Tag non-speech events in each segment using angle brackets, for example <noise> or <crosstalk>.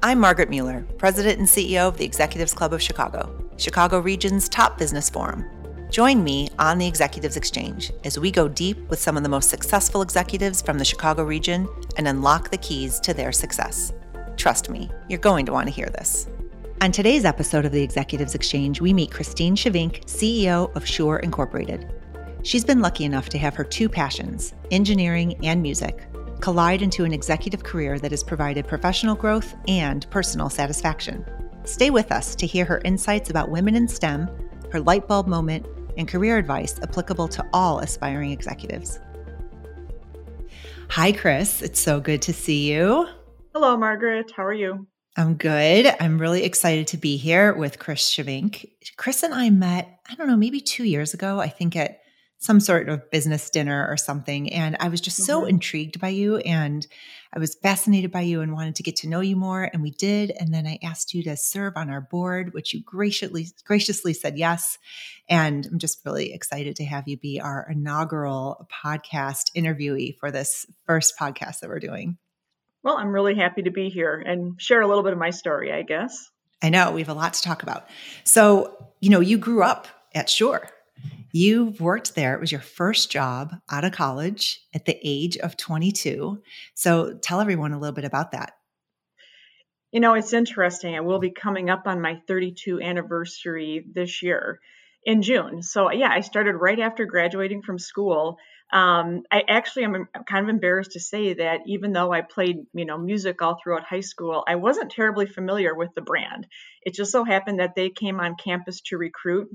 I'm Margaret Mueller, President and CEO of the Executives Club of Chicago, Chicago region's top business forum. Join me on the Executives Exchange as we go deep with some of the most successful executives from the Chicago region and unlock the keys to their success. Trust me, you're going to want to hear this. On today's episode of the Executives Exchange, we meet Christine Schyvinck, CEO of Shure Incorporated. She's been lucky enough to have her two passions, engineering and music, collide into an executive career that has provided professional growth and personal satisfaction. Stay with us to hear her insights about women in STEM, her light bulb moment, and career advice applicable to all aspiring executives. Hi, Chris. It's so good to see you. Hello, Margaret. How are you? I'm good. I'm really excited to be here with Chris Schyvinck. Chris and I met, I don't know, maybe two years ago, I think at some sort of business dinner or something. And I was just mm-hmm. so intrigued by you and I was fascinated by you and wanted to get to know you more. And we did. And then I asked you to serve on our board, which you graciously graciously said yes. And I'm just really excited to have you be our inaugural podcast interviewee for this first podcast that we're doing. Well, I'm really happy to be here and share a little bit of my story, I guess. I know we have a lot to talk about. So, you know, you grew up at Shure you worked there. It was your first job out of college at the age of 22. So tell everyone a little bit about that. You know, it's interesting. I will be coming up on my 32 anniversary this year in June. So, yeah, I started right after graduating from school. Um, I actually am kind of embarrassed to say that even though I played, you know, music all throughout high school, I wasn't terribly familiar with the brand. It just so happened that they came on campus to recruit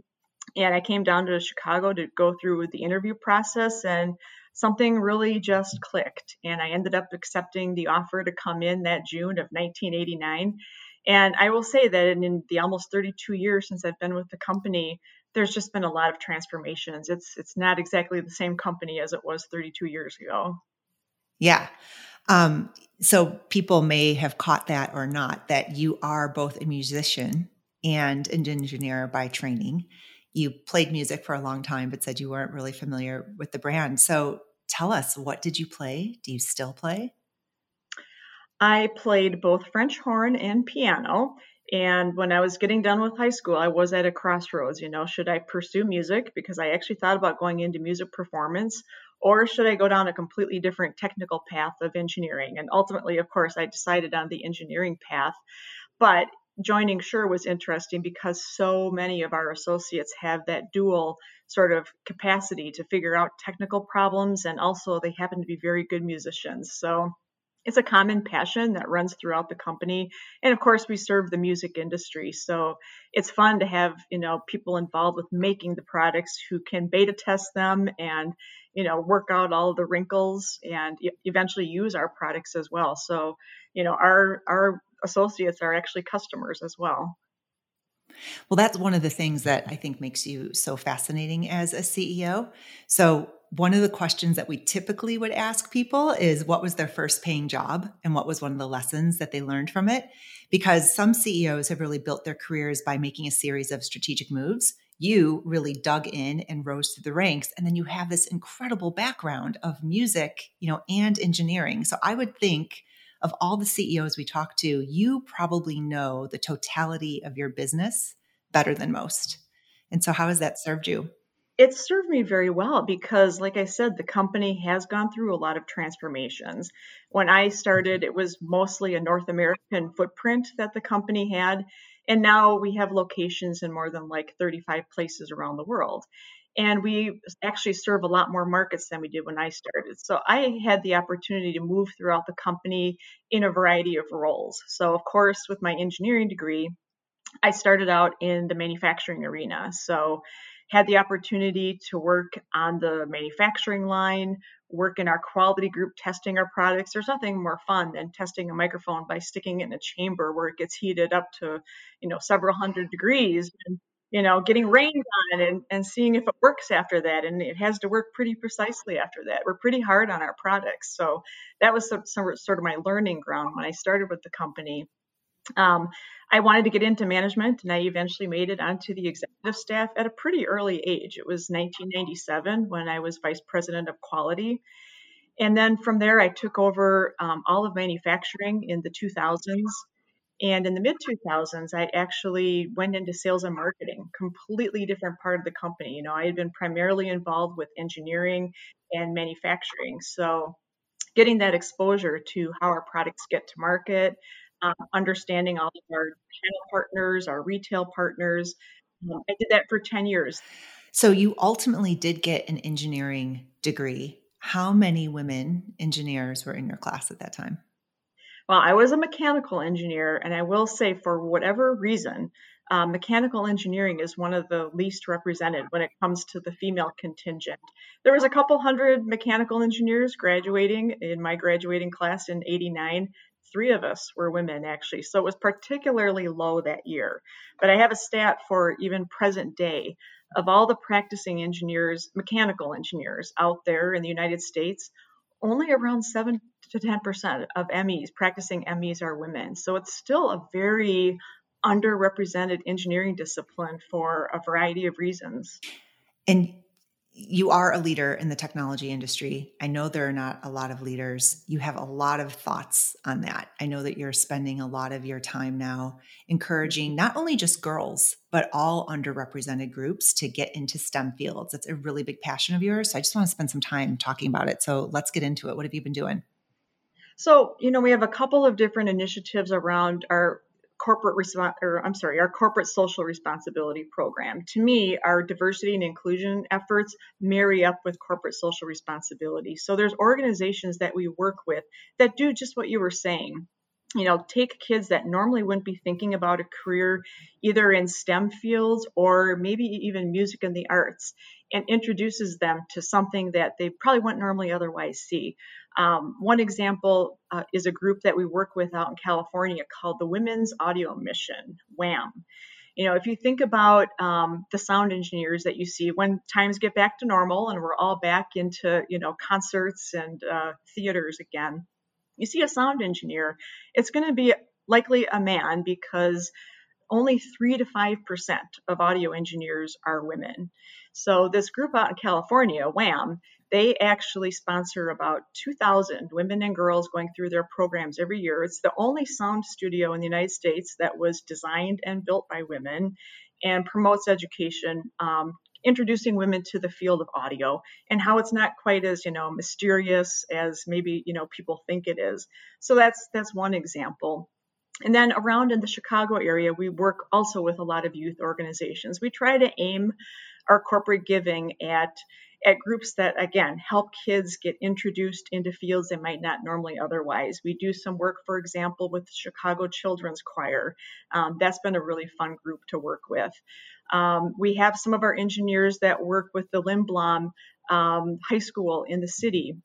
and I came down to Chicago to go through the interview process and something really just clicked and I ended up accepting the offer to come in that June of 1989 and I will say that in the almost 32 years since I've been with the company there's just been a lot of transformations. It's it's not exactly the same company as it was 32 years ago. Yeah. Um, so people may have caught that or not that you are both a musician and an engineer by training you played music for a long time, but said you weren't really familiar with the brand. So tell us, what did you play? Do you still play? I played both French horn and piano. And when I was getting done with high school, I was at a crossroads. You know, should I pursue music? Because I actually thought about going into music performance, or should I go down a completely different technical path of engineering? And ultimately, of course, I decided on the engineering path. But joining Shure was interesting because so many of our associates have that dual sort of capacity to figure out technical problems and also they happen to be very good musicians. So it's a common passion that runs throughout the company and of course we serve the music industry so it's fun to have you know people involved with making the products who can beta test them and you know work out all the wrinkles and eventually use our products as well so you know our our associates are actually customers as well. Well, that's one of the things that I think makes you so fascinating as a CEO. So, one of the questions that we typically would ask people is what was their first paying job and what was one of the lessons that they learned from it? Because some CEOs have really built their careers by making a series of strategic moves. You really dug in and rose through the ranks and then you have this incredible background of music, you know, and engineering. So I would think of all the CEOs we talk to, you probably know the totality of your business better than most. And so, how has that served you? It served me very well because, like I said, the company has gone through a lot of transformations. When I started, it was mostly a North American footprint that the company had. And now we have locations in more than like 35 places around the world and we actually serve a lot more markets than we did when I started. So I had the opportunity to move throughout the company in a variety of roles. So, of course, with my engineering degree, I started out in the manufacturing arena. So, had the opportunity to work on the manufacturing line, work in our quality group testing our products. There's nothing more fun than testing a microphone by sticking it in a chamber where it gets heated up to, you know, several hundred degrees and you know, getting rained on and, and seeing if it works after that. And it has to work pretty precisely after that. We're pretty hard on our products. So that was some, some sort of my learning ground when I started with the company. Um, I wanted to get into management, and I eventually made it onto the executive staff at a pretty early age. It was 1997 when I was vice president of quality. And then from there, I took over um, all of manufacturing in the 2000s And in the mid 2000s, I actually went into sales and marketing, completely different part of the company. You know, I had been primarily involved with engineering and manufacturing. So getting that exposure to how our products get to market, um, understanding all of our channel partners, our retail partners. Um, I did that for 10 years. So you ultimately did get an engineering degree. How many women engineers were in your class at that time? Well, I was a mechanical engineer, and I will say, for whatever reason, um, mechanical engineering is one of the least represented when it comes to the female contingent. There was a couple hundred mechanical engineers graduating in my graduating class in 89. Three of us were women, actually. So it was particularly low that year. But I have a stat for even present day of all the practicing engineers, mechanical engineers out there in the United States, only around 7 to 10% of MEs, practicing MEs, are women. So it's still a very underrepresented engineering discipline for a variety of reasons. And you are a leader in the technology industry. I know there are not a lot of leaders. You have a lot of thoughts on that. I know that you're spending a lot of your time now encouraging not only just girls, but all underrepresented groups to get into STEM fields. It's a really big passion of yours. So I just want to spend some time talking about it. So let's get into it. What have you been doing? So, you know, we have a couple of different initiatives around our corporate response or I'm sorry, our corporate social responsibility program. To me, our diversity and inclusion efforts marry up with corporate social responsibility. So there's organizations that we work with that do just what you were saying you know, take kids that normally wouldn't be thinking about a career either in STEM fields or maybe even music and the arts and introduces them to something that they probably wouldn't normally otherwise see. Um, one example uh, is a group that we work with out in California called the Women's Audio Mission, WHAM. You know, if you think about um, the sound engineers that you see when times get back to normal and we're all back into, you know, concerts and uh, theaters again, you see a sound engineer, it's going to be likely a man because only 3 to 5% of audio engineers are women. So, this group out in California, WHAM, they actually sponsor about 2,000 women and girls going through their programs every year. It's the only sound studio in the United States that was designed and built by women and promotes education um, introducing women to the field of audio and how it's not quite as you know mysterious as maybe you know people think it is. So that's that's one example. And then around in the chicago area we work also with a lot of youth organizations. We try to aim our corporate giving at at groups that again help kids get introduced into fields they might not normally otherwise. We do some work for example with chicago children's choir. Um, that's been a really fun group to work with. Um, we have some of our engineers that work with the Lindblom um, High School in the city.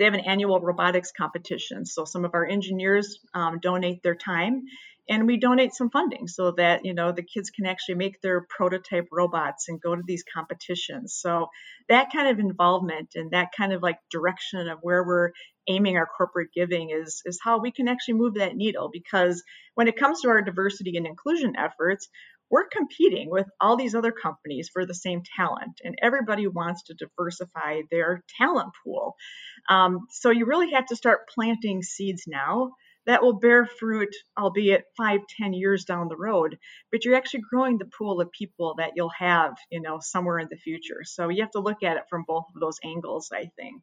They have an annual robotics competition. So some of our engineers um, donate their time and we donate some funding so that you know the kids can actually make their prototype robots and go to these competitions so that kind of involvement and that kind of like direction of where we're aiming our corporate giving is is how we can actually move that needle because when it comes to our diversity and inclusion efforts we're competing with all these other companies for the same talent, and everybody wants to diversify their talent pool. Um, so you really have to start planting seeds now that will bear fruit, albeit five, ten years down the road. But you're actually growing the pool of people that you'll have, you know, somewhere in the future. So you have to look at it from both of those angles, I think.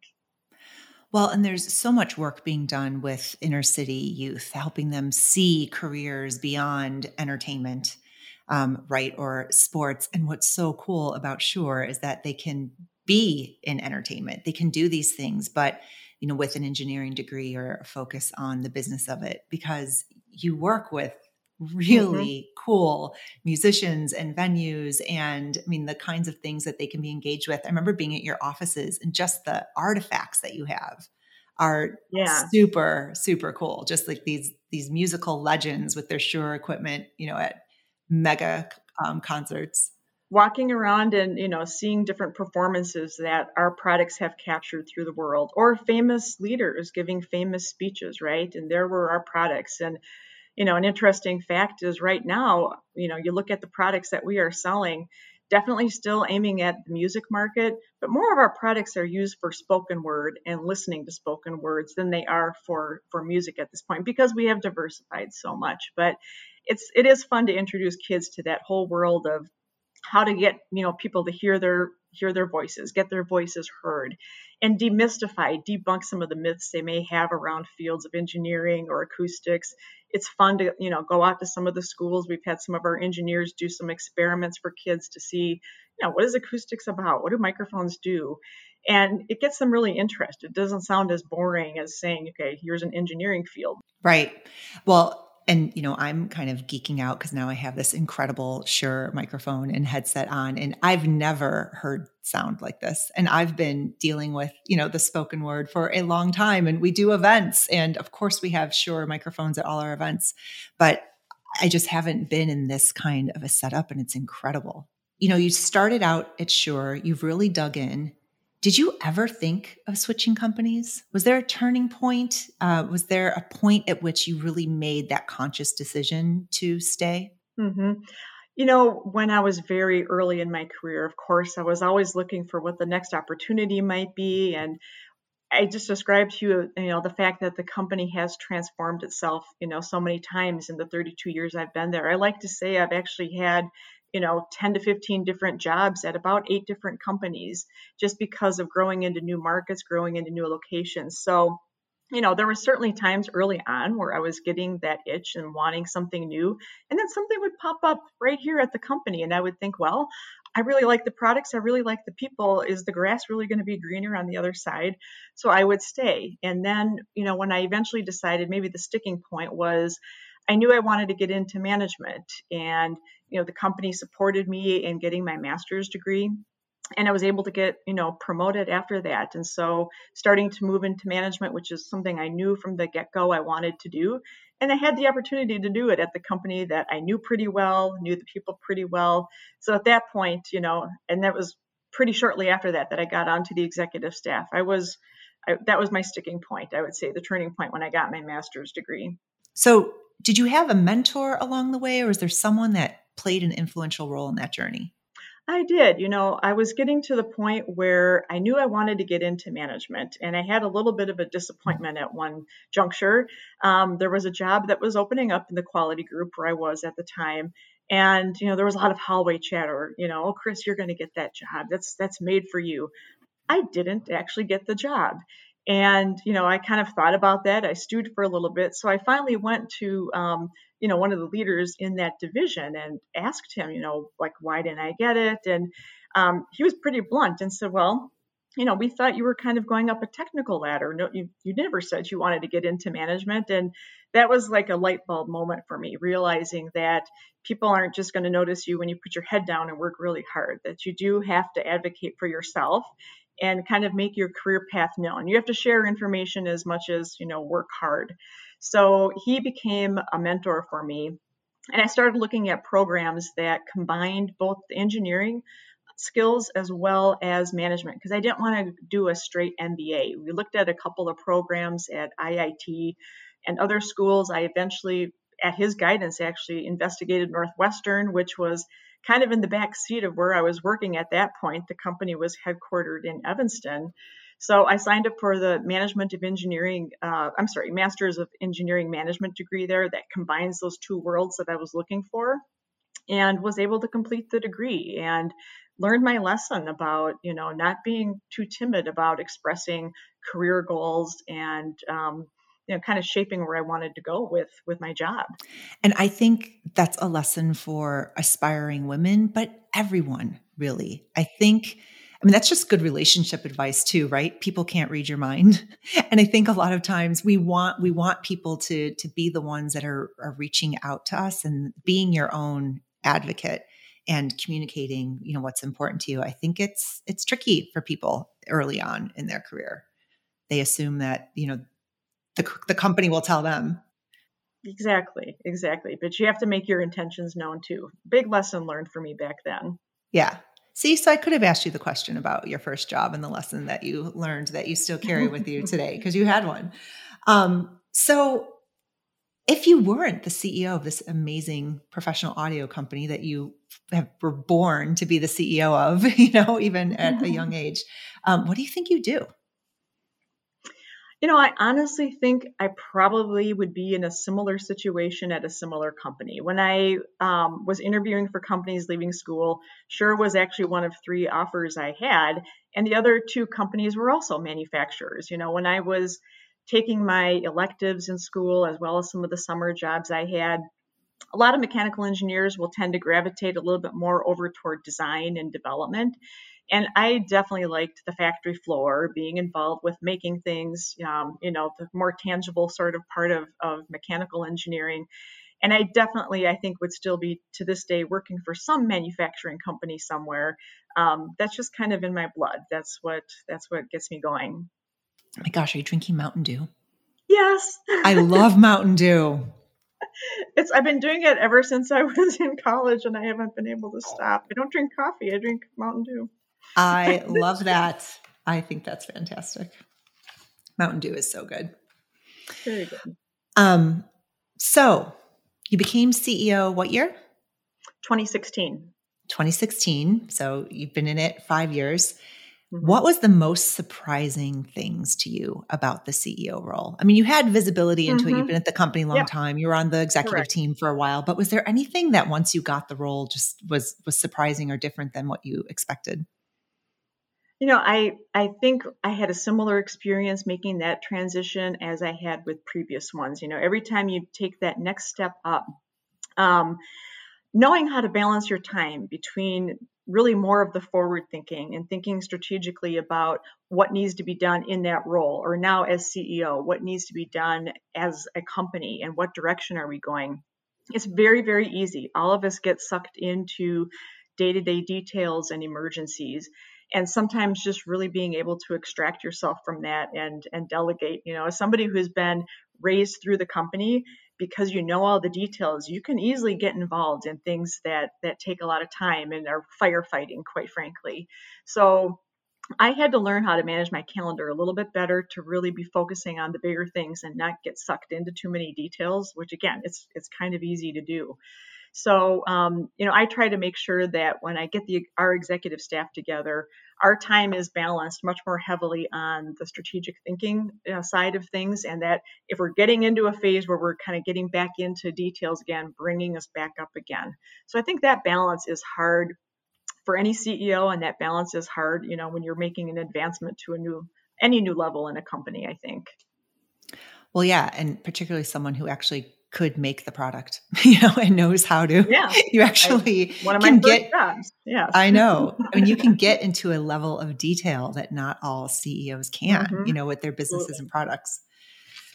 Well, and there's so much work being done with inner city youth, helping them see careers beyond entertainment um, right, or sports. And what's so cool about Shure is that they can be in entertainment. They can do these things, but you know, with an engineering degree or a focus on the business of it, because you work with really mm-hmm. cool musicians and venues and I mean the kinds of things that they can be engaged with. I remember being at your offices and just the artifacts that you have are yeah. super super cool. Just like these these musical legends with their Shure equipment, you know, at mega um, concerts. Walking around and you know seeing different performances that our products have captured through the world or famous leaders giving famous speeches right? And there were our products. And you know an interesting fact is right now you know you look at the products that we are selling definitely still aiming at the music market, but more of our products are used for spoken word and listening to spoken words than they are for for music at this point because we have diversified so much. But it's it is fun to introduce kids to that whole world of how to get you know people to hear their hear their voices, get their voices heard, and demystify, debunk some of the myths they may have around fields of engineering or acoustics. It's fun to, you know, go out to some of the schools. We've had some of our engineers do some experiments for kids to see, you know, what is acoustics about? What do microphones do? And it gets them really interested. It doesn't sound as boring as saying, okay, here's an engineering field. Right. Well, and you know i'm kind of geeking out because now i have this incredible shure microphone and headset on and i've never heard sound like this. And i've been dealing with you know the spoken word for a long time and we do events and of course we have shure microphones at all our events but i just haven't been in this kind of a setup and it's incredible. You know you started out at shure you've really dug in did you ever think of switching companies? Was there a turning point? Uh, was there a point at which you really made that conscious decision to stay? Mm-hmm. You know, when I was very early in my career, of course, I was always looking for what the next opportunity might be. And I just described to you, you know, the fact that the company has transformed itself, you know, so many times in the 32 years I've been there. I like to say I've actually had you know 10 to 15 different jobs at about eight different companies just because of growing into new markets growing into new locations. So you know there were certainly times early on where i was getting that itch and wanting something new and then something would pop up right here at the company and i would think well i really like the products i really like the people is the grass really going to be greener on the other side? So i would stay and then you know when i eventually decided maybe the sticking point was I knew I wanted to get into management and you know the company supported me in getting my master's degree and I was able to get, you know, promoted after that. And so starting to move into management, which is something I knew from the get-go I wanted to do. And I had the opportunity to do it at the company that I knew pretty well, knew the people pretty well. So at that point, you know, and that was pretty shortly after that that I got onto the executive staff. I was I, that was my sticking point, I would say, the turning point when I got my master's degree. So, did you have a mentor along the way, or is there someone that played an influential role in that journey? I did. You know, I was getting to the point where I knew I wanted to get into management, and I had a little bit of a disappointment at one juncture. Um, there was a job that was opening up in the quality group where I was at the time, and you know, there was a lot of hallway chatter. You know, oh, Chris, you're going to get that job. That's that's made for you. I didn't actually get the job, and, you know, I kind of thought about that. I stewed for a little bit. So I finally went to, um, you know, one of the leaders in that division and asked him, you know, like, why didn't I get it? And um, he was pretty blunt and said, well, you know, we thought you were kind of going up a technical ladder. No, you, you never said you wanted to get into management. And that was like a light bulb moment for me, realizing that people aren't just going to notice you when you put your head down and work really hard, that you do have to advocate for yourself and kind of make your career path known. You have to share information as much as, you know, work hard. So he became a mentor for me. And I started looking at programs that combined both engineering skills as well as management because I didn't want to do a straight MBA. We looked at a couple of programs at IIT and other schools. I eventually, at his guidance, actually investigated Northwestern, which was kind of in the back seat of where I was working at that point. The company was headquartered in Evanston. So I signed up for the Management of Engineering, uh, I'm sorry, Masters of Engineering Management degree there that combines those two worlds that I was looking for and was able to complete the degree and learned my lesson about, you know, not being too timid about expressing career goals and, um, you know kind of shaping where i wanted to go with with my job and i think that's a lesson for aspiring women but everyone really i think I mean, that's just good relationship advice too, right? People can't read your mind. <laughs> And I think a lot of times we want, we want people to, to be the ones that are, are reaching out to us and being your own advocate and communicating, you know, what's important to you. I think it's, it's tricky for people early on in their career. They assume that, you know, the, the company will tell them. Exactly, exactly. But you have to make your intentions known too. Big lesson learned for me back then. Yeah. See, so I could have asked you the question about your first job and the lesson that you learned that you still carry with you <laughs> today because you had one. Um, so if you weren't the CEO of this amazing professional audio company that you have, were born to be the CEO of, <laughs> you know, even at a young age, um, what do you think you do? You know, I honestly think I probably would be in a similar situation at a similar company. When I um, was interviewing for companies leaving school, Shure was actually one of three offers I had, and the other two companies were also manufacturers. You know, when I was taking my electives in school as well as some of the summer jobs I had, a lot of mechanical engineers will tend to gravitate a little bit more over toward design and development. And I definitely liked the factory floor, being involved with making things, um, you know, the more tangible sort of part of, of mechanical engineering. And I definitely, I think, would still be to this day working for some manufacturing company somewhere. Um, that's just kind of in my blood. That's what that's what gets me going. Oh my gosh, are you drinking Mountain Dew? Yes. I love <laughs> Mountain Dew. It's I've been doing it ever since I was in college and I haven't been able to stop. I don't drink coffee, I drink Mountain Dew. I <laughs> love that. I think that's fantastic. Mountain Dew is so good. Very good. Um, so you became CEO what year? 2016. 2016. So you've been in it five years. Mm-hmm. What was the most surprising things to you about the CEO role? I mean, you had visibility into mm-hmm. it. You've been at the company a long time. You were on the executive Correct. team for a while, but was there anything that once you got the role just was was surprising or different than what you expected? You know, I I think I had a similar experience making that transition as I had with previous ones. You know, every time you take that next step up, um, knowing how to balance your time between really more of the forward thinking and thinking strategically about what needs to be done in that role or now as CEO, what needs to be done as a company and what direction are we going. It's very, very easy. All of us get sucked into day to day details and emergencies and sometimes just really being able to extract yourself from that and and delegate you know as somebody who's been raised through the company because you know all the details you can easily get involved in things that that take a lot of time and are firefighting quite frankly so I had to learn how to manage my calendar a little bit better to really be focusing on the bigger things and not get sucked into too many details, which again, it's it's kind of easy to do. So, um, you know, I try to make sure that when I get the our executive staff together, our time is balanced much more heavily on the strategic thinking side of things, and that if we're getting into a phase where we're kind of getting back into details again, bringing us back up again. So I think that balance is hard for any CEO, and that balance is hard, you know, when you're making an advancement to a new any new level in a company. I think. Well, yeah, and particularly someone who actually could make the product, <laughs> you know, and knows how to. Yeah. <laughs> You actually I, one of my can get, jobs. Yeah. I know. <laughs> I mean, you can get into a level of detail that not all CEOs can, mm-hmm. you know, with their businesses Absolutely. and products.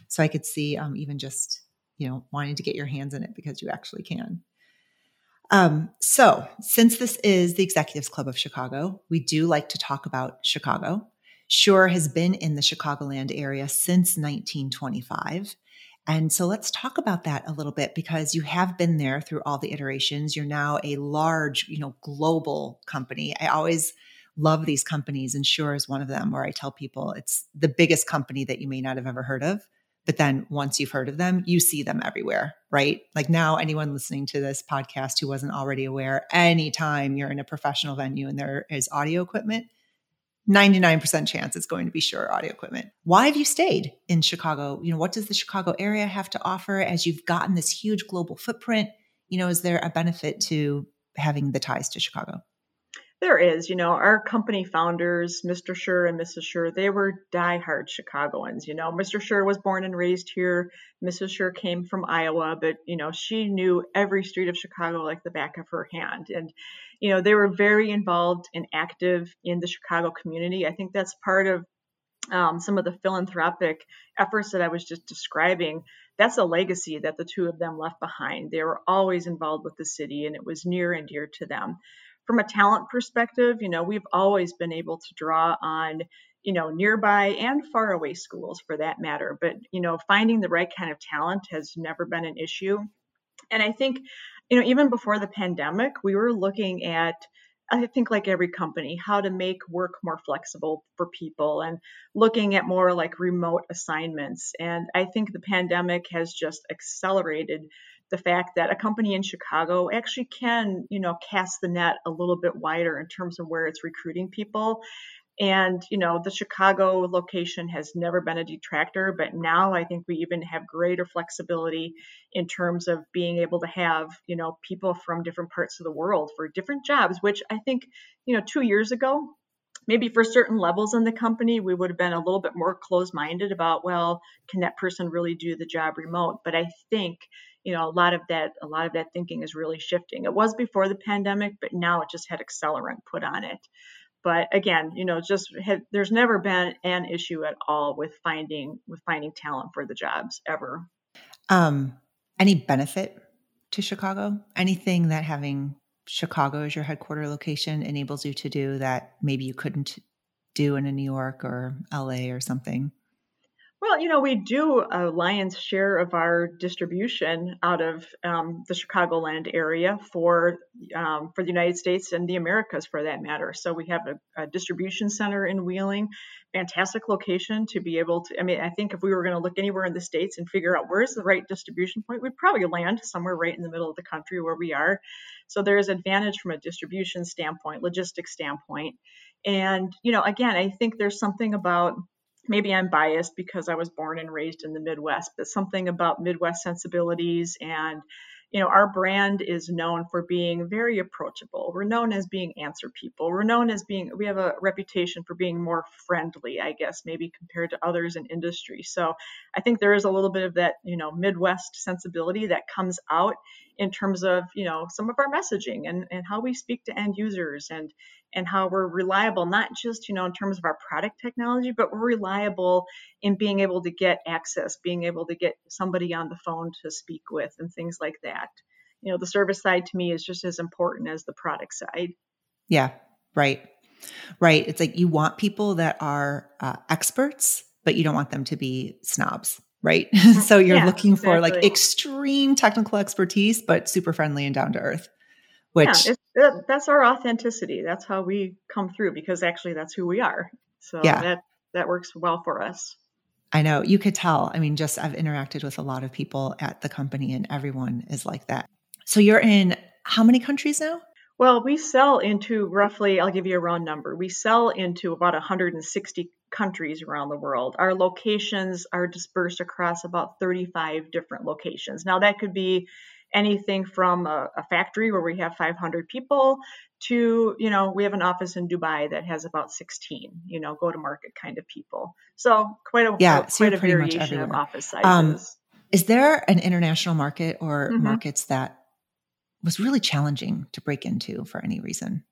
So I could see um, even just, you know, wanting to get your hands in it because you actually can. Um, so, since this is the Executives Club of Chicago, we do like to talk about Chicago. Shure has been in the Chicagoland area since 1925. And so let's talk about that a little bit because you have been there through all the iterations. You're now a large, you know, global company. I always love these companies and Shure is one of them where I tell people it's the biggest company that you may not have ever heard of. But then once you've heard of them, you see them everywhere, right? Like now, anyone listening to this podcast who wasn't already aware, anytime you're in a professional venue and there is audio equipment, 99% chance it's going to be Shure audio equipment. Why have you stayed in Chicago? You know, what does the Chicago area have to offer as you've gotten this huge global footprint? You know, is there a benefit to having the ties to Chicago? There is, you know, our company founders, Mr. Shure and Mrs. Shure, they were diehard Chicagoans. You know, Mr. Shure was born and raised here. Mrs. Shure came from Iowa, but, you know, she knew every street of Chicago like the back of her hand. And, you know, they were very involved and active in the Chicago community. I think that's part of um, some of the philanthropic efforts that I was just describing. That's a legacy that the two of them left behind. They were always involved with the city, and it was near and dear to them from a talent perspective, you know, we've always been able to draw on, you know, nearby and far away schools for that matter. But, you know, finding the right kind of talent has never been an issue. And I think, you know, even before the pandemic, we were looking at I think like every company, how to make work more flexible for people and looking at more like remote assignments. And I think the pandemic has just accelerated the fact that a company in Chicago actually can, you know, cast the net a little bit wider in terms of where it's recruiting people. And, you know, the Chicago location has never been a detractor, but now I think we even have greater flexibility in terms of being able to have, you know, people from different parts of the world for different jobs, which I think, you know, two years ago, maybe for certain levels in the company, we would have been a little bit more closed minded about, well, can that person really do the job remote? But I think, you know, a lot of that, a lot of that thinking is really shifting. It was before the pandemic, but now it just had accelerant put on it. But again, you know, just had, there's never been an issue at all with finding with finding talent for the jobs ever. Um, any benefit to Chicago? Anything that having Chicago as your headquarter location enables you to do that maybe you couldn't do in a New York or LA or something? Well, you know, we do a lion's share of our distribution out of um, the Chicagoland area for um, for the United States and the Americas, for that matter. So we have a, a, distribution center in Wheeling, fantastic location to be able to. I mean, I think if we were going to look anywhere in the states and figure out where's the right distribution point, we'd probably land somewhere right in the middle of the country where we are. So there's advantage from a distribution standpoint, logistics standpoint, and you know, again, I think there's something about maybe I'm biased because I was born and raised in the Midwest, but something about Midwest sensibilities and you know, our brand is known for being very approachable. We're known as being answer people. We're known as being, we have a reputation for being more friendly, I guess, maybe compared to others in industry. So I think there is a little bit of that, you know, Midwest sensibility that comes out in terms of, you know, some of our messaging and, and how we speak to end users and, and how we're reliable, not just, you know, in terms of our product technology, but we're reliable in being able to get access, being able to get somebody on the phone to speak with and things like that. You know, the service side to me is just as important as the product side. Yeah, right. Right. It's like you want people that are uh, experts, but you don't want them to be snobs right? <laughs> so you're yeah, looking exactly. for like extreme technical expertise, but super friendly and down to earth which yeah, uh, that's our authenticity. That's how we come through because actually that's who we are. So yeah. that that works well for us. I know you could tell. I mean, just I've interacted with a lot of people at the company and everyone is like that. So you're in how many countries now? Well, we sell into roughly, I'll give you a round number. We sell into about 160 countries around the world. Our locations are dispersed across about 35 different locations. Now, that could be anything from a, a, factory where we have 500 people to you know we have an office in dubai that has about 16 you know go to market kind of people. So quite a yeah a, so quite a variation of office um, sizes. um, is there an international market or mm-hmm. markets that was really challenging to break into for any reason?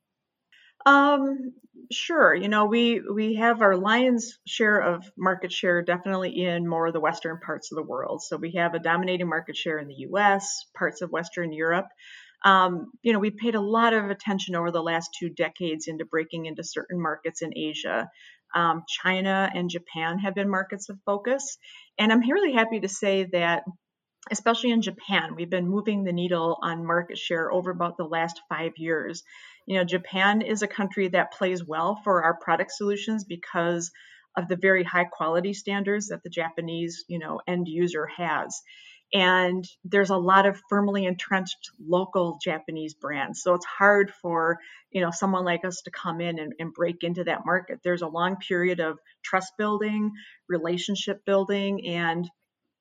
Um, sure. You know, we we have our lion's share of market share definitely in more of the western parts of the world. So we have a dominating market share in the U.S., parts of Western Europe. Um, you know, we paid a lot of attention over the last two decades into breaking into certain markets in Asia. Um, China and Japan have been markets of focus, and I'm really happy to say that especially in Japan, we've been moving the needle on market share over about the last five years. You know, Japan is a country that plays well for our product solutions because of the very high quality standards that the Japanese, you know, end user has. And there's a lot of firmly entrenched local Japanese brands. So it's hard for, you know, someone like us to come in and, and break into that market. There's a long period of trust building, relationship building, and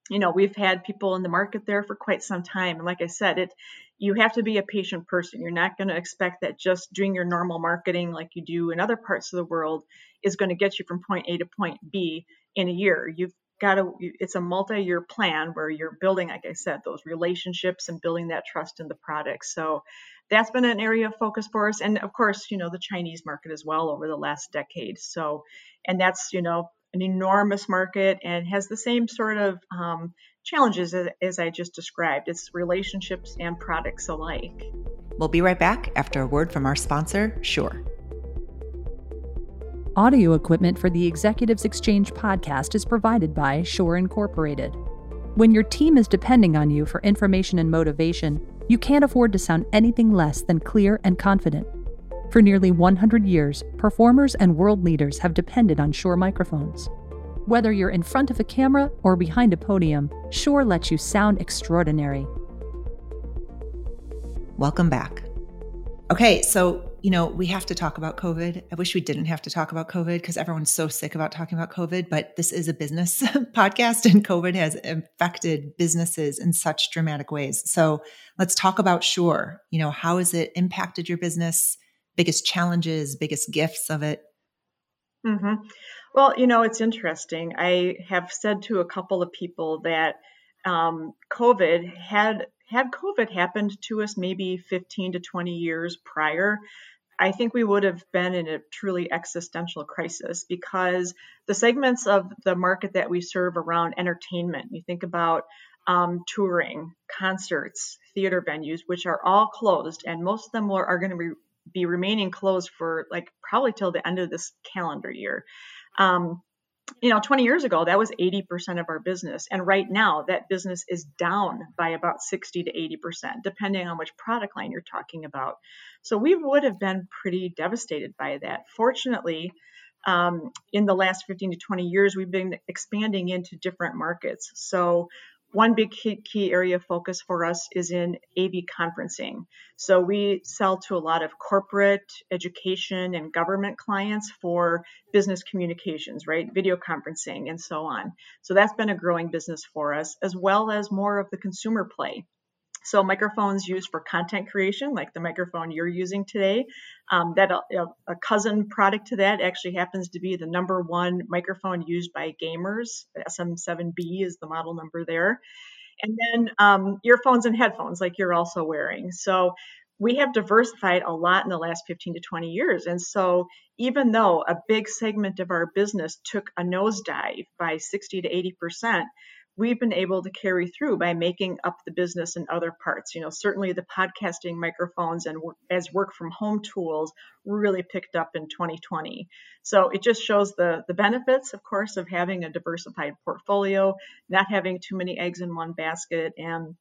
you know we've had people in the market there for quite some time and like i said it you have to be a patient person. You're not going to expect that just doing your normal marketing like you do in other parts of the world is going to get you from point a to point b in a year. You've got to it's a multi-year plan where you're building like i said those relationships and building that trust in the product. So that's been an area of focus for us. And of course you know the chinese market as well over the last decade. So and that's you know an enormous market and has the same sort of um, challenges as, as I just described. It's relationships and products alike. We'll be right back after a word from our sponsor, Shure. Audio equipment for the Executives Exchange podcast is provided by Shure Incorporated. When your team is depending on you for information and motivation, you can't afford to sound anything less than clear and confident. For nearly 100 years, performers and world leaders have depended on Shure microphones. Whether you're in front of a camera or behind a podium, Shure lets you sound extraordinary. Welcome back. Okay, so, you know, we have to talk about COVID. I wish we didn't have to talk about COVID because everyone's so sick about talking about COVID, but this is a business <laughs> podcast and COVID has affected businesses in such dramatic ways. So let's talk about Shure. You know, how has it impacted your business? biggest challenges, biggest gifts of it? Mm-hmm. Well, you know, it's interesting. I have said to a couple of people that um, COVID had had COVID happened to us maybe 15 to 20 years prior, I think we would have been in a truly existential crisis because the segments of the market that we serve around entertainment, you think about um, touring, concerts, theater venues, which are all closed, and most of them are, are going to be be remaining closed for like probably till the end of this calendar year. Um, you know, 20 years ago, that was 80% of our business. And right now, that business is down by about 60 to 80%, depending on which product line you're talking about. So we would have been pretty devastated by that. Fortunately, um, in the last 15 to 20 years, we've been expanding into different markets. So one big key, area of focus for us is in AV conferencing. So we sell to a lot of corporate, education, and government clients for business communications, right? Video conferencing and so on. So that's been a growing business for us, as well as more of the consumer play. So microphones used for content creation, like the microphone you're using today, um, that a, uh, a, cousin product to that actually happens to be the number one microphone used by gamers. SM7B is the model number there. And then um, earphones and headphones, like you're also wearing. So we have diversified a lot in the last 15 to 20 years. And so even though a big segment of our business took a nosedive by 60 to 80 percent, we've been able to carry through by making up the business in other parts. You know, certainly the podcasting microphones and as work from home tools really picked up in 2020. So it just shows the the benefits, of course, of having a diversified portfolio, not having too many eggs in one basket, and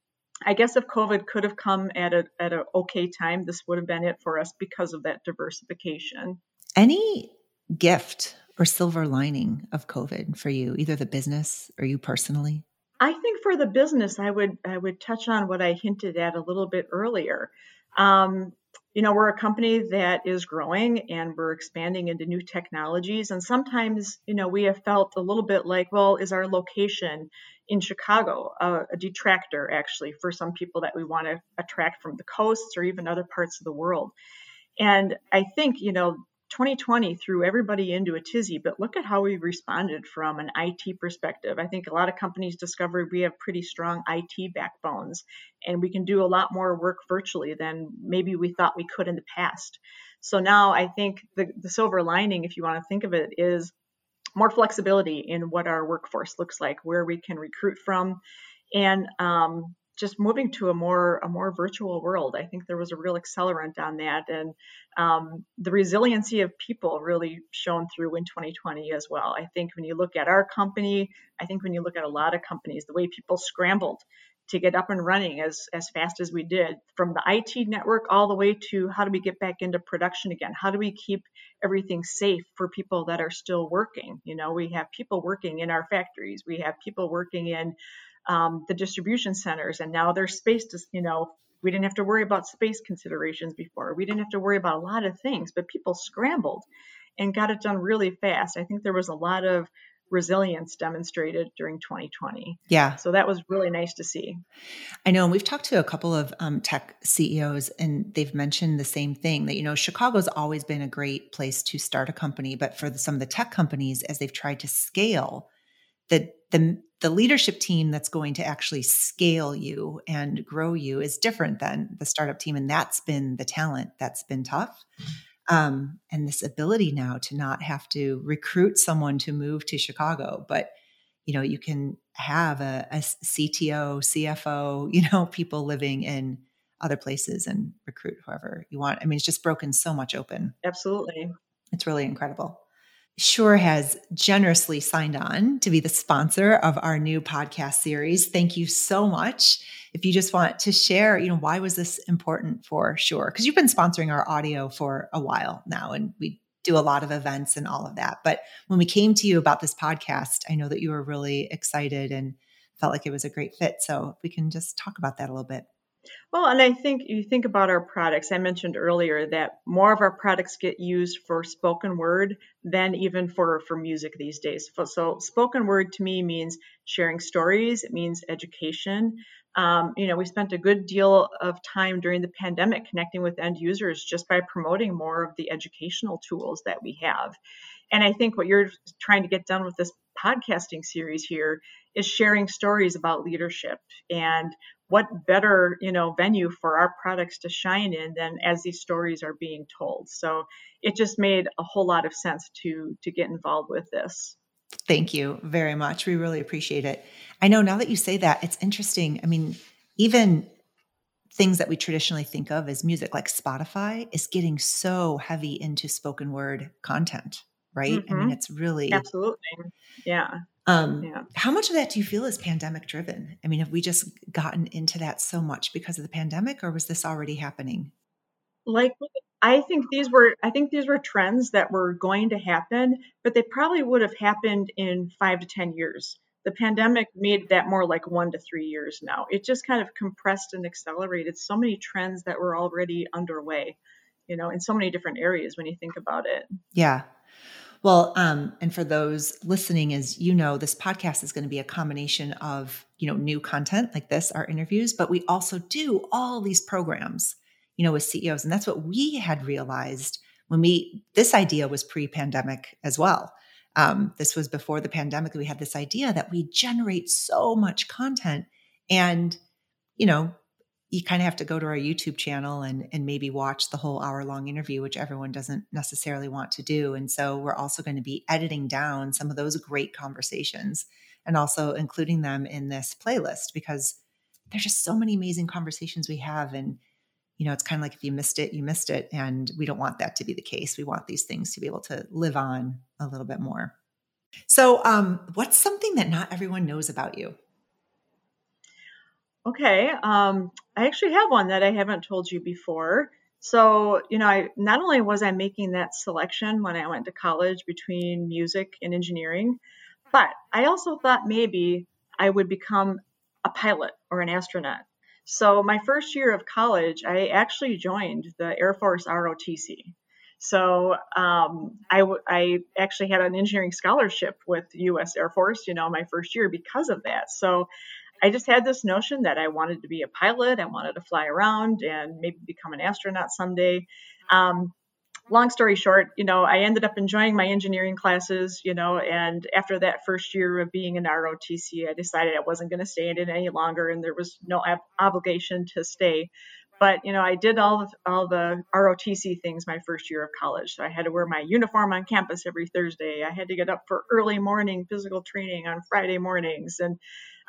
I guess if COVID could have come at a at an okay time, this would have been it for us because of that diversification. Any gift or silver lining of COVID for you, either the business or you personally? I think for the business, I would I would touch on what I hinted at a little bit earlier. Um, you know, we're a company that is growing and we're expanding into new technologies. And sometimes, you know, we have felt a little bit like, well, is our location in Chicago a, a detractor actually for some people that we want to attract from the coasts or even other parts of the world? And I think, you know, 2020 threw everybody into a tizzy, but look at how we responded from an IT perspective. I think a lot of companies discovered we have pretty strong IT backbones and we can do a lot more work virtually than maybe we thought we could in the past. So now I think the, the silver lining, if you want to think of it, is more flexibility in what our workforce looks like, where we can recruit from, and um, just moving to a more a more virtual world. I think there was a real accelerant on that, and um, the resiliency of people really shone through in 2020 as well. I think when you look at our company, I think when you look at a lot of companies, the way people scrambled to get up and running as as fast as we did, from the IT network all the way to how do we get back into production again? How do we keep everything safe for people that are still working? You know, we have people working in our factories, we have people working in um, the distribution centers, and now there's space to, you know, we didn't have to worry about space considerations before. We didn't have to worry about a lot of things, but people scrambled and got it done really fast. I think there was a lot of resilience demonstrated during 2020. Yeah. So that was really nice to see. I know. And we've talked to a couple of um, tech CEOs, and they've mentioned the same thing that, you know, Chicago's always been a great place to start a company. But for the, some of the tech companies, as they've tried to scale, the, the the leadership team that's going to actually scale you and grow you is different than the startup team. And that's been the talent that's been tough. Um, and this ability now to not have to recruit someone to move to chicago but you know you can have a, a cto cfo <laughs> you know people living in other places and recruit whoever you want. I mean it's just broken so much open. Absolutely. It's really incredible Shure has generously signed on to be the sponsor of our new podcast series. Thank you so much. If you just want to share, you know, why was this important for Shure? Because you've been sponsoring our audio for a while now, and we do a lot of events and all of that. But when we came to you about this podcast, I know that you were really excited and felt like it was a great fit. So we can just talk about that a little bit. Well, and I think you think about our products. I mentioned earlier that more of our products get used for spoken word than even for for music these days. So, spoken word to me means sharing stories. It means education. Um, you know, we spent a good deal of time during the pandemic connecting with end users just by promoting more of the educational tools that we have. And I think what you're trying to get done with this podcasting series here is sharing stories about leadership and what better you know venue for our products to shine in than as these stories are being told. So it just made a whole lot of sense to to get involved with this. Thank you very much. We really appreciate it. I know now that you say that it's interesting. I mean even things that we traditionally think of as music like spotify is getting so heavy into spoken word content right? Mm-hmm. i mean mm-hmm. it's really absolutely. Yeah um, yeah. How much of that do you feel is pandemic driven? I mean, have we just gotten into that so much because of the pandemic, or was this already happening? Like, I think these were, I think these were trends that were going to happen, but they probably would have happened in five to ten years. The pandemic made that more like one to three years now. It just kind of compressed and accelerated so many trends that were already underway, you know, in so many different areas when you think about it. Yeah, well, um, and for those listening, as you know, this podcast is going to be a combination of, you know, new content like this, our interviews, but we also do all these programs, you know, with CEOs. And that's what we had realized when we, this idea was pre pandemic as well. Um, this was before the pandemic. We had this idea that we generate so much content and, you know, you kind of have to go to our YouTube channel and and maybe watch the whole hour long interview, which everyone doesn't necessarily want to do. And so we're also going to be editing down some of those great conversations and also including them in this playlist because there's just so many amazing conversations we have and you know it's kind of like if you missed it you missed it. And we don't want that to be the case. We want these things to be able to live on a little bit more. So um, what's something that not everyone knows about you Okay. Um, I actually have one that I haven't told you before. So, you know, I not only was I making that selection when I went to college between music and engineering, but I also thought maybe I would become a pilot or an astronaut. So, my first year of college, I actually joined the Air Force ROTC. So um, I, w- I actually had an engineering scholarship with U.S. Air Force, you know, my first year because of that. So I just had this notion that I wanted to be a pilot. I wanted to fly around and maybe become an astronaut someday. Um, long story short, you know, I ended up enjoying my engineering classes, you know, and after that first year of being an ROTC, I decided I wasn't going to stay in it any longer and there was no ab- obligation to stay. But, you know, I did all the, all the ROTC things my first year of college. So I had to wear my uniform on campus every Thursday. I had to get up for early morning physical training on Friday mornings. And,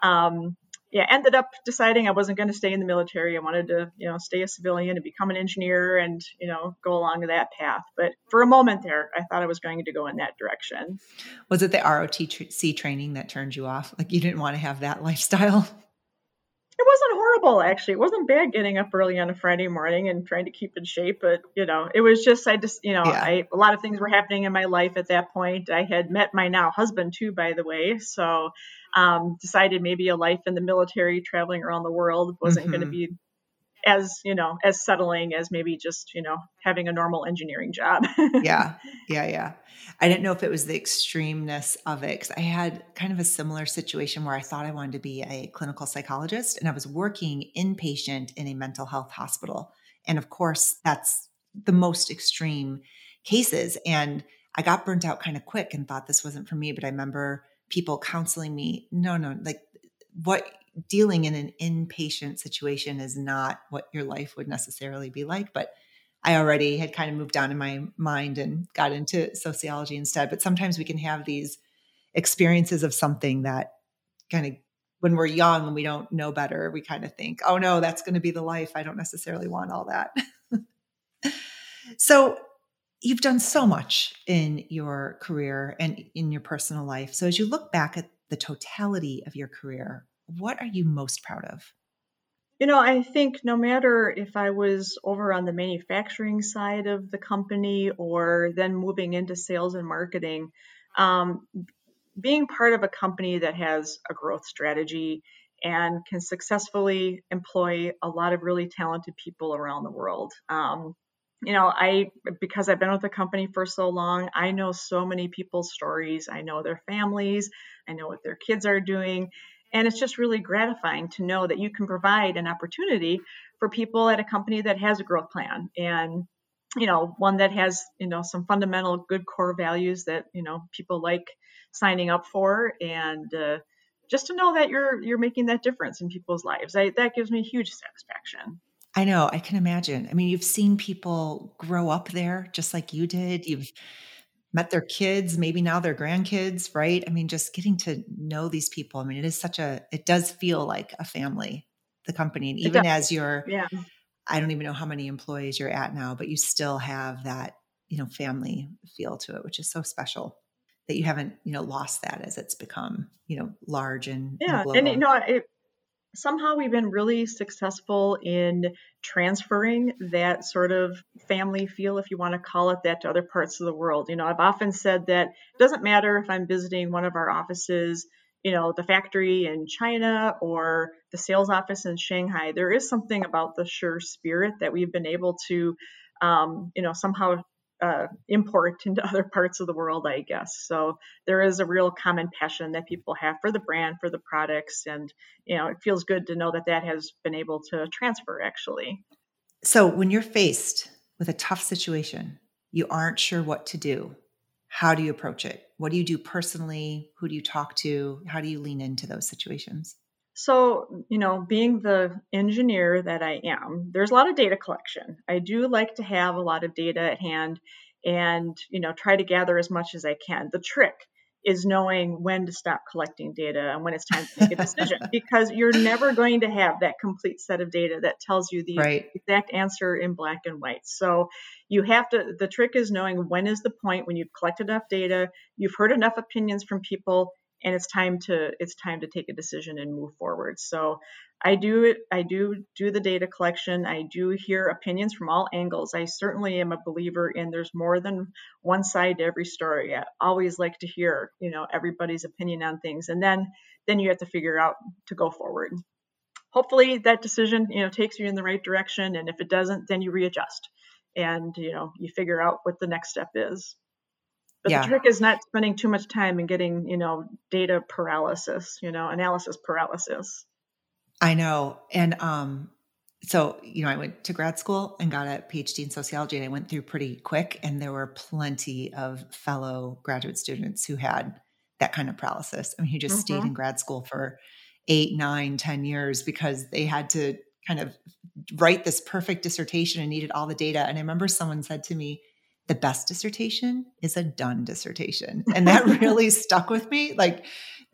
um, yeah, ended up deciding I wasn't going to stay in the military. I wanted to, you know, stay a civilian and become an engineer and, you know, go along that path. But for a moment there, I thought I was going to go in that direction. Was it the ROTC training that turned you off? Like you didn't want to have that <laughs> lifestyle? It wasn't horrible, actually. It wasn't bad getting up early on a Friday morning and trying to keep in shape. But, you know, it was just, I just, you know, yeah. I, a lot of things were happening in my life at that point. I had met my now husband, too, by the way. So, um, decided maybe a life in the military, traveling around the world, wasn't mm-hmm. going to be as you know as settling as maybe just you know having a normal engineering job. <laughs> Yeah. Yeah yeah. I didn't know if it was the extremeness of it because i had kind of a similar situation where i thought i wanted to be a clinical psychologist and i was working inpatient in a mental health hospital. And of course that's the most extreme cases. And i got burnt out kind of quick and thought this wasn't for me but i remember people counseling me no no like what dealing in an inpatient situation is not what your life would necessarily be like but i already had kind of moved on in my mind and got into sociology instead but sometimes we can have these experiences of something that kind of when we're young and we don't know better we kind of think oh no that's going to be the life. I don't necessarily want all that. <laughs> So you've done so much in your career and in your personal life. So as you look back at the totality of your career, what are you most proud of? You know, I think no matter if I was over on the manufacturing side of the company or then moving into sales and marketing, um, being part of a company that has a growth strategy and can successfully employ a lot of really talented people around the world. Um, you know, I because I've been with the company for so long, I know so many people's stories. I know their families, I know what their kids are doing, and it's just really gratifying to know that you can provide an opportunity for people at a company that has a growth plan and you know, one that has, you know, some fundamental good core values that, you know, people like signing up for and uh, just to know that you're you're making that difference in people's lives. I, that gives me huge satisfaction. I know, I can imagine. I mean, you've seen people grow up there just like you did. You've met their kids, maybe now their grandkids, right? I mean, just getting to know these people. I mean, it is such a, it does feel like a family, the company. And even as you're, yeah. I don't even know how many employees you're at now, but you still have that, you know, family feel to it, which is so special that you haven't, you know, lost that as it's become, you know, large and, yeah. And, and you know, it, somehow we've been really successful in transferring that sort of family feel, if you want to call it that, to other parts of the world. You know, I've often said that it doesn't matter if I'm visiting one of our offices, you know, the factory in China or the sales office in Shanghai. There is something about the Shure spirit that we've been able to, um, you know, somehow uh, import <laughs> into other parts of the world, I guess. So there is a real common passion that people have for the brand, for the products, and you know, it feels good to know that that has been able to transfer actually. So when you're faced with a tough situation, you aren't sure what to do. How do you approach it? What do you do personally? Who do you talk to? How do you lean into those situations? So, you know, being the engineer that I am, there's a lot of data collection. I do like to have a lot of data at hand and, you know, try to gather as much as I can. The trick is knowing when to stop collecting data and when it's time to make a decision <laughs> because you're never going to have that complete set of data that tells you the right. exact answer in black and white. So you have to the trick is knowing when is the point when you've collected enough data, you've heard enough opinions from people and it's time to it's time to take a decision and move forward. So i do i do do the data collection. I do hear opinions from all angles. I certainly am a believer in there's more than one side to every story. I always like to hear you know everybody's opinion on things and then then you have to figure out to go forward. Hopefully that decision you know takes you in the right direction and if it doesn't then you readjust and you know you figure out what the next step is but yeah. the trick is not spending too much time and getting, you know, data paralysis, you know, analysis paralysis. I know. And um so, you know, I went to grad school and got a PhD in sociology and I went through pretty quick and there were plenty of fellow graduate students who had that kind of paralysis. I mean, who just mm-hmm. stayed in grad school for eight, nine, ten years because they had to kind of write this perfect dissertation and needed all the data. And I remember someone said to me, the best dissertation is a done dissertation. <laughs> And that really stuck with me. Like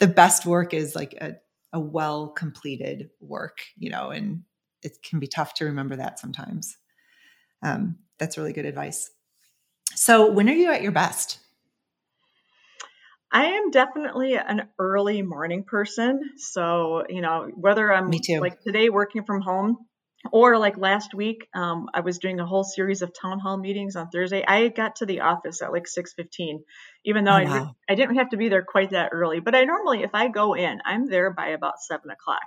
the best work is like a, a well completed work, you know, and it can be tough to remember that sometimes. Um, that's really good advice. So, when are you at your best? I am definitely an early morning person. So, you know, whether I'm Me too. like today working from home, or like last week, um, I was doing a whole series of town hall meetings on Thursday. I got to the office at like 6:15, even though oh, I, wow. didn't, I didn't have to be there quite that early. But I normally, if I go in, I'm there by about seven o'clock.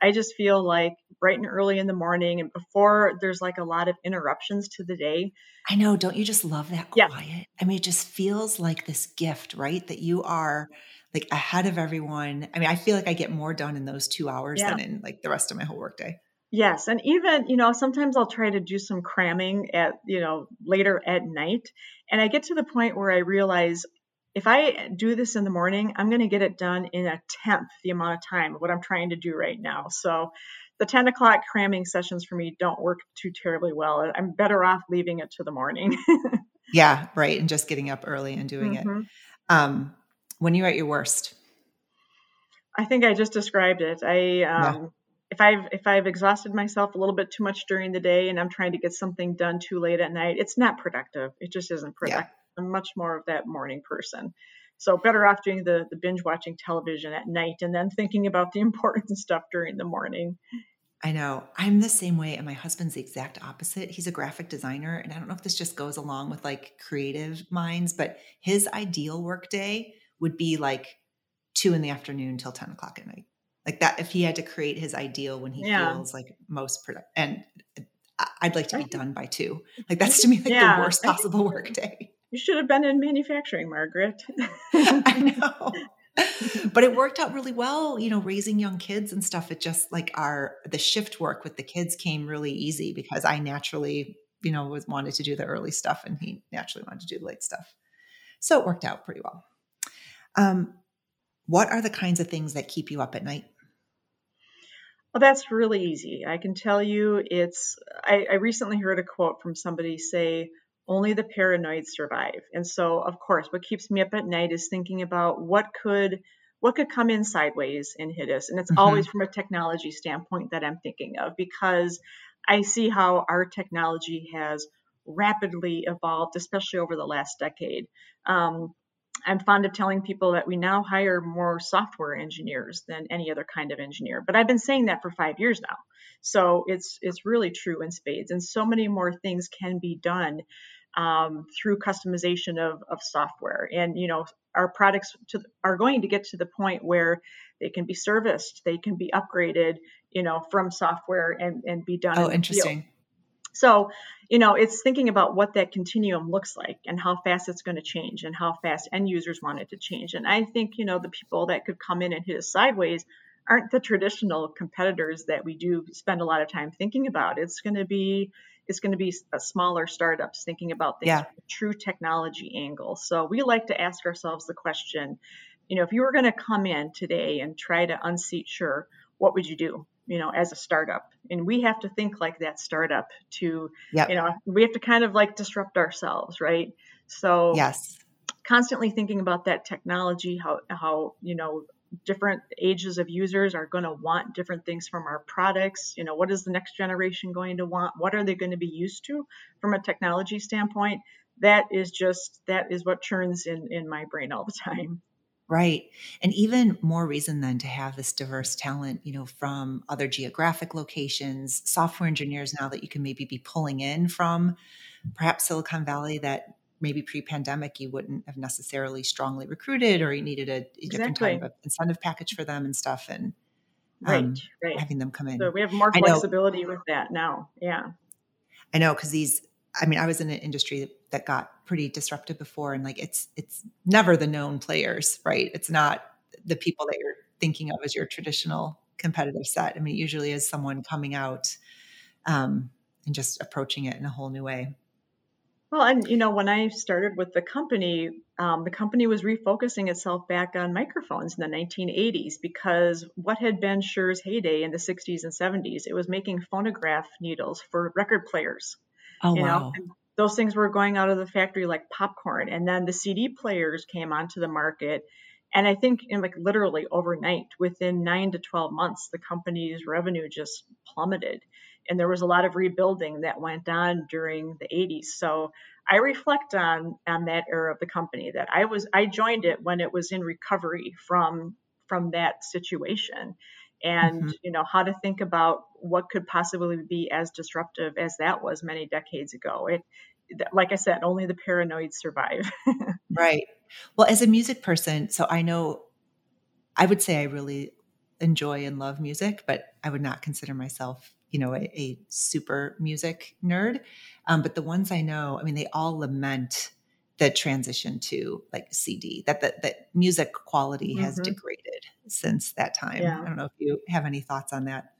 I just feel like bright and early in the morning and before there's like a lot of interruptions to the day. I know. Don't you just love that quiet? Yeah. I mean, it just feels like this gift, right? That you are like ahead of everyone. I mean, I feel like I get more done in those two hours yeah. than in like the rest of my whole workday. Yes, and even, you know, sometimes I'll try to do some cramming at, you know, later at night, and I get to the point where I realize if I do this in the morning, I'm going to get it done in a tenth the amount of time of what I'm trying to do right now. So the 10 o'clock cramming sessions for me don't work too terribly well. I'm better off leaving it to the morning. <laughs> yeah, right. And just getting up early and doing mm-hmm. it. Um, when you're at your worst? I think I just described it. I um, if I've if I've exhausted myself a little bit too much during the day and I'm trying to get something done too late at night, it's not productive. It just isn't productive. Yeah. I'm much more of that morning person. So better off doing the, the binge watching television at night and then thinking about the <laughs> important stuff during the morning. I know. I'm the same way, and my husband's the exact opposite. He's a graphic designer, and I don't know if this just goes along with like creative minds, but his ideal work day would be like two in the afternoon till 10 o'clock at night. Like that, if he had to create his ideal when he yeah. feels like most productive, and I'd like to be done by two. Like <laughs> that's to me like yeah. the worst possible work day. You should have been in manufacturing, Margaret. <laughs> I know <laughs> but it worked out really well you know raising young kids and stuff it just like our the shift work with the kids came really easy because i naturally you know was wanted to do the early stuff and he naturally wanted to do the late stuff so it worked out pretty well um, what are the kinds of things that keep you up at night well, that's really easy. I can tell you it's, I, I recently heard a quote from somebody say, only the paranoid survive. And so, of course, what keeps me up at night is thinking about what could what could come in sideways and hit us. And it's mm-hmm. always from a technology standpoint that I'm thinking of because I see how our technology has rapidly evolved, especially over the last decade. Um, I'm fond of telling people that we now hire more software engineers than any other kind of engineer. But I've been saying that for five years now. So it's it's really true in spades. And so many more things can be done um, through customization of, of software. And, you know, our products to, are going to get to the point where they can be serviced, they can be upgraded, you know, from software and, and be done. Oh, in interesting. Field. So, you know, it's thinking about what that continuum looks like and how fast it's going to change and how fast end users want it to change. And I think, you know, the people that could come in and hit us sideways aren't the traditional competitors that we do spend a lot of time thinking about. It's going to be it's going to be a uh, smaller startups thinking about things yeah. true technology angle. So we like to ask ourselves the question, you know, if you were going to come in today and try to unseat Shure, what would you do? You know, as a startup, and we have to think like that startup to, yep. you know, we have to kind of like disrupt ourselves, right? So yes, constantly thinking about that technology, how how you know different ages of users are going to want different things from our products. You know, what is the next generation going to want? What are they going to be used to from a technology standpoint? That is just that is what churns in in my brain all the time. Right. And even more reason then to have this diverse talent, you know, from other geographic locations, software engineers now that you can maybe be pulling in from perhaps Silicon Valley that maybe pre-pandemic you wouldn't have necessarily strongly recruited or you needed a, a exactly. different type of incentive package for them and stuff and um, right, right. having them come in. So we have more flexibility with that now. Yeah. I know because these I mean, I was in an industry that got pretty disruptive before and like it's it's never the known players, right? It's not the people that you're thinking of as your traditional competitive set. I mean, it usually is someone coming out um, and just approaching it in a whole new way. Well, and you know, when I started with the company, um, the company was refocusing itself back on microphones in the 1980s because what had been Shure's heyday in the 60s and 70s, it was making phonograph needles for record players. Oh, you wow. Know? those things were going out of the factory like popcorn. And then the CD players came onto the market. And I think in like literally overnight, within nine to 12 months, the company's revenue just plummeted and there was a lot of rebuilding that went on during the 80s. So I reflect on on that era of the company that I was I joined it when it was in recovery from from that situation and mm-hmm. you know how to think about what could possibly be as disruptive as that was many decades ago it like i said only the paranoid survive <laughs> right well as a music person so i know i would say i really enjoy and love music but i would not consider myself you know, a, a super music nerd. Um, but the ones I know, I mean, they all lament the transition to like CD, that that, that music quality mm-hmm. has degraded since that time. Yeah. I don't know if you have any thoughts on that.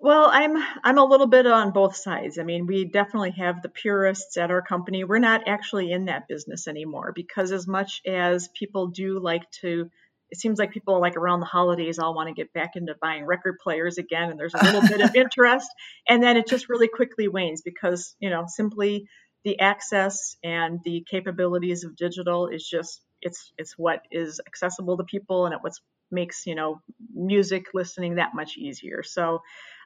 Well, I'm I'm a little bit on both sides. I mean, we definitely have the purists at our company. We're not actually in that business anymore because as much as people do like to it seems like people like around the holidays all want to get back into buying record players again and there's a little bit of <laughs> interest and then it just really quickly wanes because you know simply the access and the capabilities of digital is just it's it's what is accessible to people and it what's makes you know music listening that much easier. So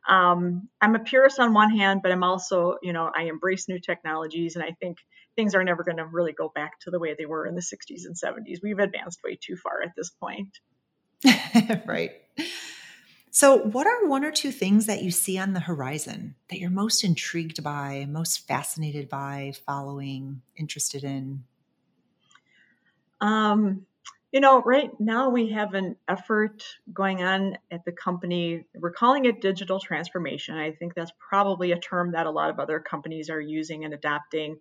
um, I'm a purist on one hand, but I'm also you know I embrace new technologies, and I think things are never going to really go back to the way they were in the 60s and 70s. We've advanced way too far at this point. <laughs> right. So, what are one or two things that you see on the horizon that you're most intrigued by, most fascinated by, following, interested in? Um, you know, right now we have an effort going on at the company. We're calling it digital transformation. I think that's probably a term that a lot of other companies are using and adopting,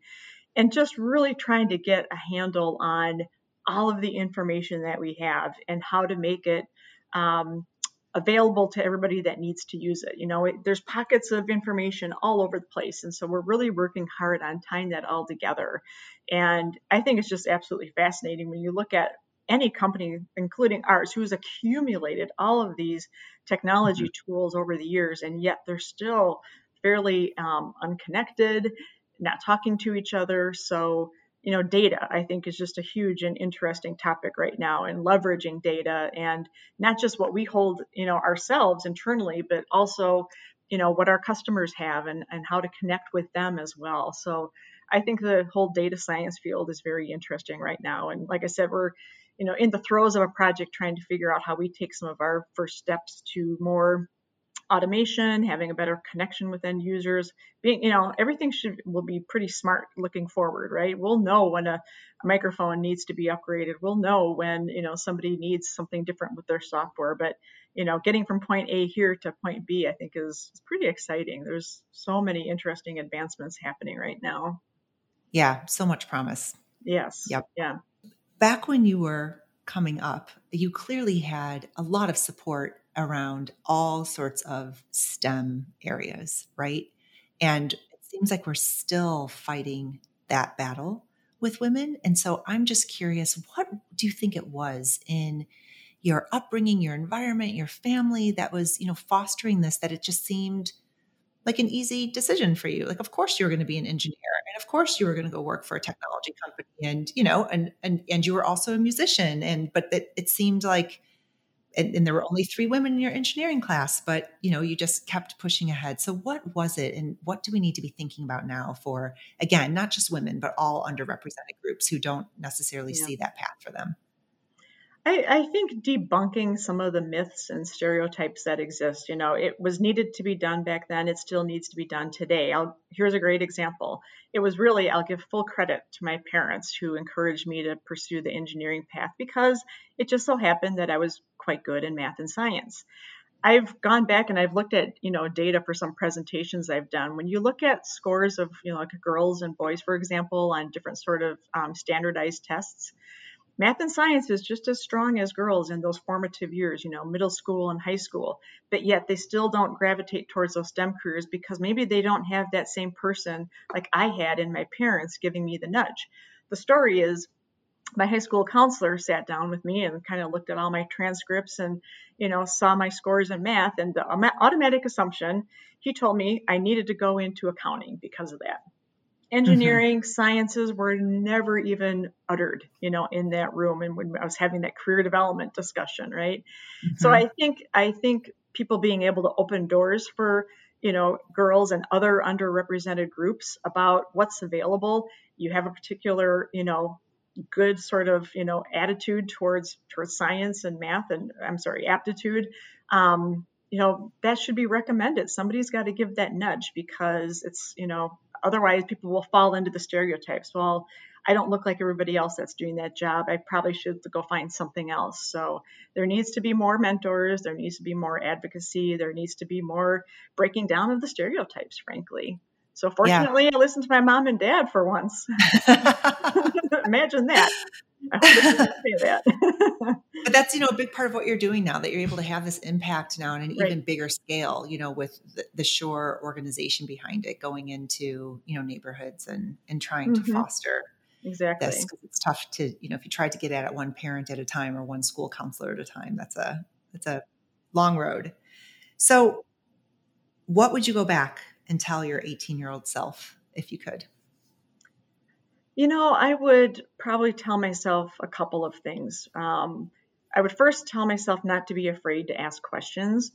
and just really trying to get a handle on all of the information that we have and how to make it um, available to everybody that needs to use it. You know, it, there's pockets of information all over the place. And so we're really working hard on tying that all together. And I think it's just absolutely fascinating when you look at any company, including ours, who's accumulated all of these technology mm-hmm. tools over the years, and yet they're still fairly um, unconnected, not talking to each other. So you know, data, I think, is just a huge and interesting topic right now, and leveraging data and not just what we hold, you know, ourselves internally, but also, you know, what our customers have and, and how to connect with them as well. So I think the whole data science field is very interesting right now. And like I said, we're, you know, in the throes of a project trying to figure out how we take some of our first steps to more automation, having a better connection with end users, being, you know, everything should will be pretty smart looking forward, right? We'll know when a, a, microphone needs to be upgraded. We'll know when, you know, somebody needs something different with their software. But, you know, getting from point A here to point B, I think is, is pretty exciting. There's so many interesting advancements happening right now. Yeah, so much promise. Yes. Yep. Yeah. Back when you were coming up, you clearly had a lot of support around all sorts of STEM areas, right? And it seems like we're still fighting that battle with women. And so I'm just curious what do you think it was in your upbringing, your environment, your family that was, you know, fostering this that it just seemed like an easy decision for you. Like, of course you were going to be an engineer, and of course you were going to go work for a technology company, and you know, and and and you were also a musician, and but it, it seemed like and, and, there were only three women in your engineering class but you know you just kept pushing ahead so what was it and what do we need to be thinking about now for again not just women but all underrepresented groups who don't necessarily yeah. see that path for them I, I, think debunking some of the myths and stereotypes that exist, you know, it was needed to be done back then. It still needs to be done today. I'll, here's a great example. It was really, I'll give full credit to my parents who encouraged me to pursue the engineering path because it just so happened that I was quite good in math and science. I've gone back and I've looked at, you know, data for some presentations I've done. When you look at scores of, you know, like girls and boys, for example, on different sort of um, standardized tests, math and science is just as strong as girls in those formative years, you know, middle school and high school, but yet they still don't gravitate towards those STEM careers because maybe they don't have that same person like I had in my parents giving me the nudge. The story is my high school counselor sat down with me and kind of looked at all my transcripts and you know saw my scores in math and the automatic assumption he told me i needed to go into accounting because of that engineering mm-hmm. sciences were never even uttered you know in that room and when i was having that career development discussion right mm-hmm. so i think i think people being able to open doors for you know girls and other underrepresented groups about what's available you have a particular you know good sort of you know attitude towards towards science and math and i'm sorry aptitude um, you know that should be recommended somebody's got to give that nudge because it's you know otherwise people will fall into the stereotypes. Well i don't look like everybody else that's doing that job. I probably should go find something else. So there needs to be more mentors. There needs to be more advocacy. There needs to be more breaking down of the stereotypes frankly. So fortunately yeah. i listened to my mom and dad for once <laughs> <laughs> imagine that that. <laughs> but that's you know a big part of what you're doing now that you're able to have this impact now on an right. even bigger scale. You know, with the, the Shure organization behind it, going into you know neighborhoods and and trying mm-hmm. to foster exactly this because it's tough to you know if you try to get at it one parent at a time or one school counselor at a time, that's a that's a long road. So, what would you go back and tell your 18 year old self if you could? You know, I would probably tell myself a couple of things. Um, I would first tell myself not to be afraid to ask questions.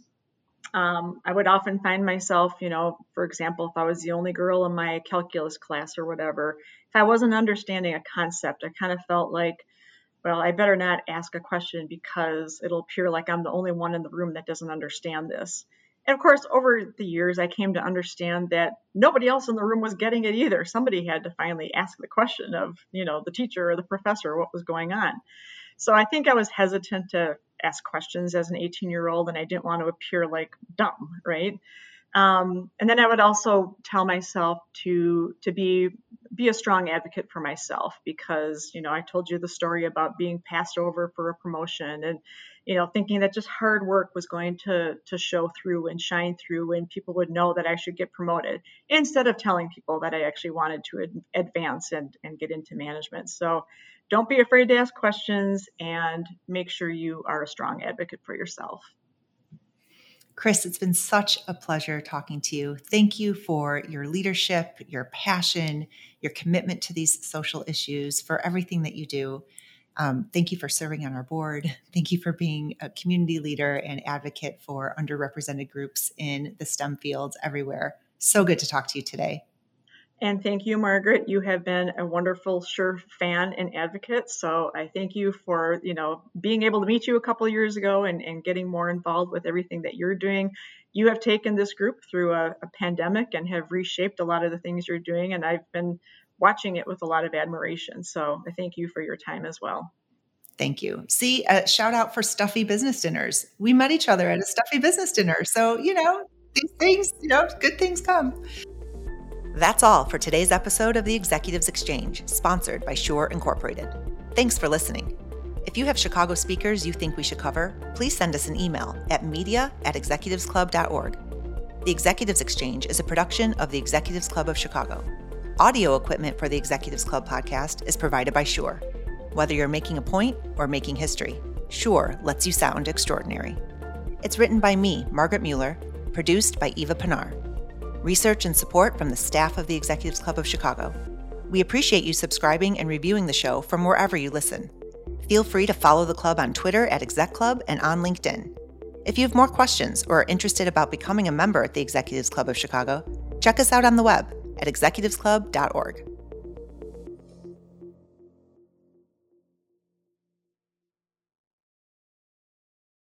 Um, I would often find myself, you know, for example, if I was the only girl in my calculus class or whatever, if I wasn't understanding a concept, I kind of felt like, well, I better not ask a question because it'll appear like I'm the only one in the room that doesn't understand this. And of course, over the years, I came to understand that nobody else in the room was getting it either. Somebody had to finally ask the question of, you know, the teacher or the professor what was going on. So I think I was hesitant to ask questions as an 18 year old, and I didn't want to appear like dumb, right? Um, and then I would also tell myself to to be be a strong advocate for myself because you know I told you the story about being passed over for a promotion and you know thinking that just hard work was going to to show through and shine through and people would know that I should get promoted instead of telling people that I actually wanted to ad- advance and and get into management. So don't be afraid to ask questions and make sure you are a strong advocate for yourself. Chris, it's been such a pleasure talking to you. Thank you for your leadership, your passion, your commitment to these social issues, for everything that you do. Um, thank you for serving on our board. Thank you for being a community leader and advocate for underrepresented groups in the STEM fields everywhere. So good to talk to you today. And thank you, Margaret. You have been a wonderful Shure fan and advocate. So I thank you for, you know, being able to meet you a couple years ago and, and getting more involved with everything that you're doing. You have taken this group through a, a pandemic and have reshaped a lot of the things you're doing. And I've been watching it with a lot of admiration. So I thank you for your time as well. Thank you. See, a shout out for stuffy business dinners. We met each other at a stuffy business dinner. So, you know, these things, you know, good things come. That's all for today's episode of the Executives Exchange, sponsored by Shure Incorporated. Thanks for listening. If you have Chicago speakers you think we should cover, please send us an email at media at executivesclub.org. The Executives Exchange is a production of the Executives Club of Chicago. Audio equipment for the Executives Club podcast is provided by Shure. Whether you're making a point or making history, Shure lets you sound extraordinary. It's written by me, Margaret Mueller, produced by Eva Penar research and support from the staff of the Executives Club of Chicago. We appreciate you subscribing and reviewing the show from wherever you listen. Feel free to follow the club on Twitter at Exec Club and on LinkedIn. If you have more questions or are interested about becoming a member at the Executives Club of Chicago, check us out on the web at executivesclub.org.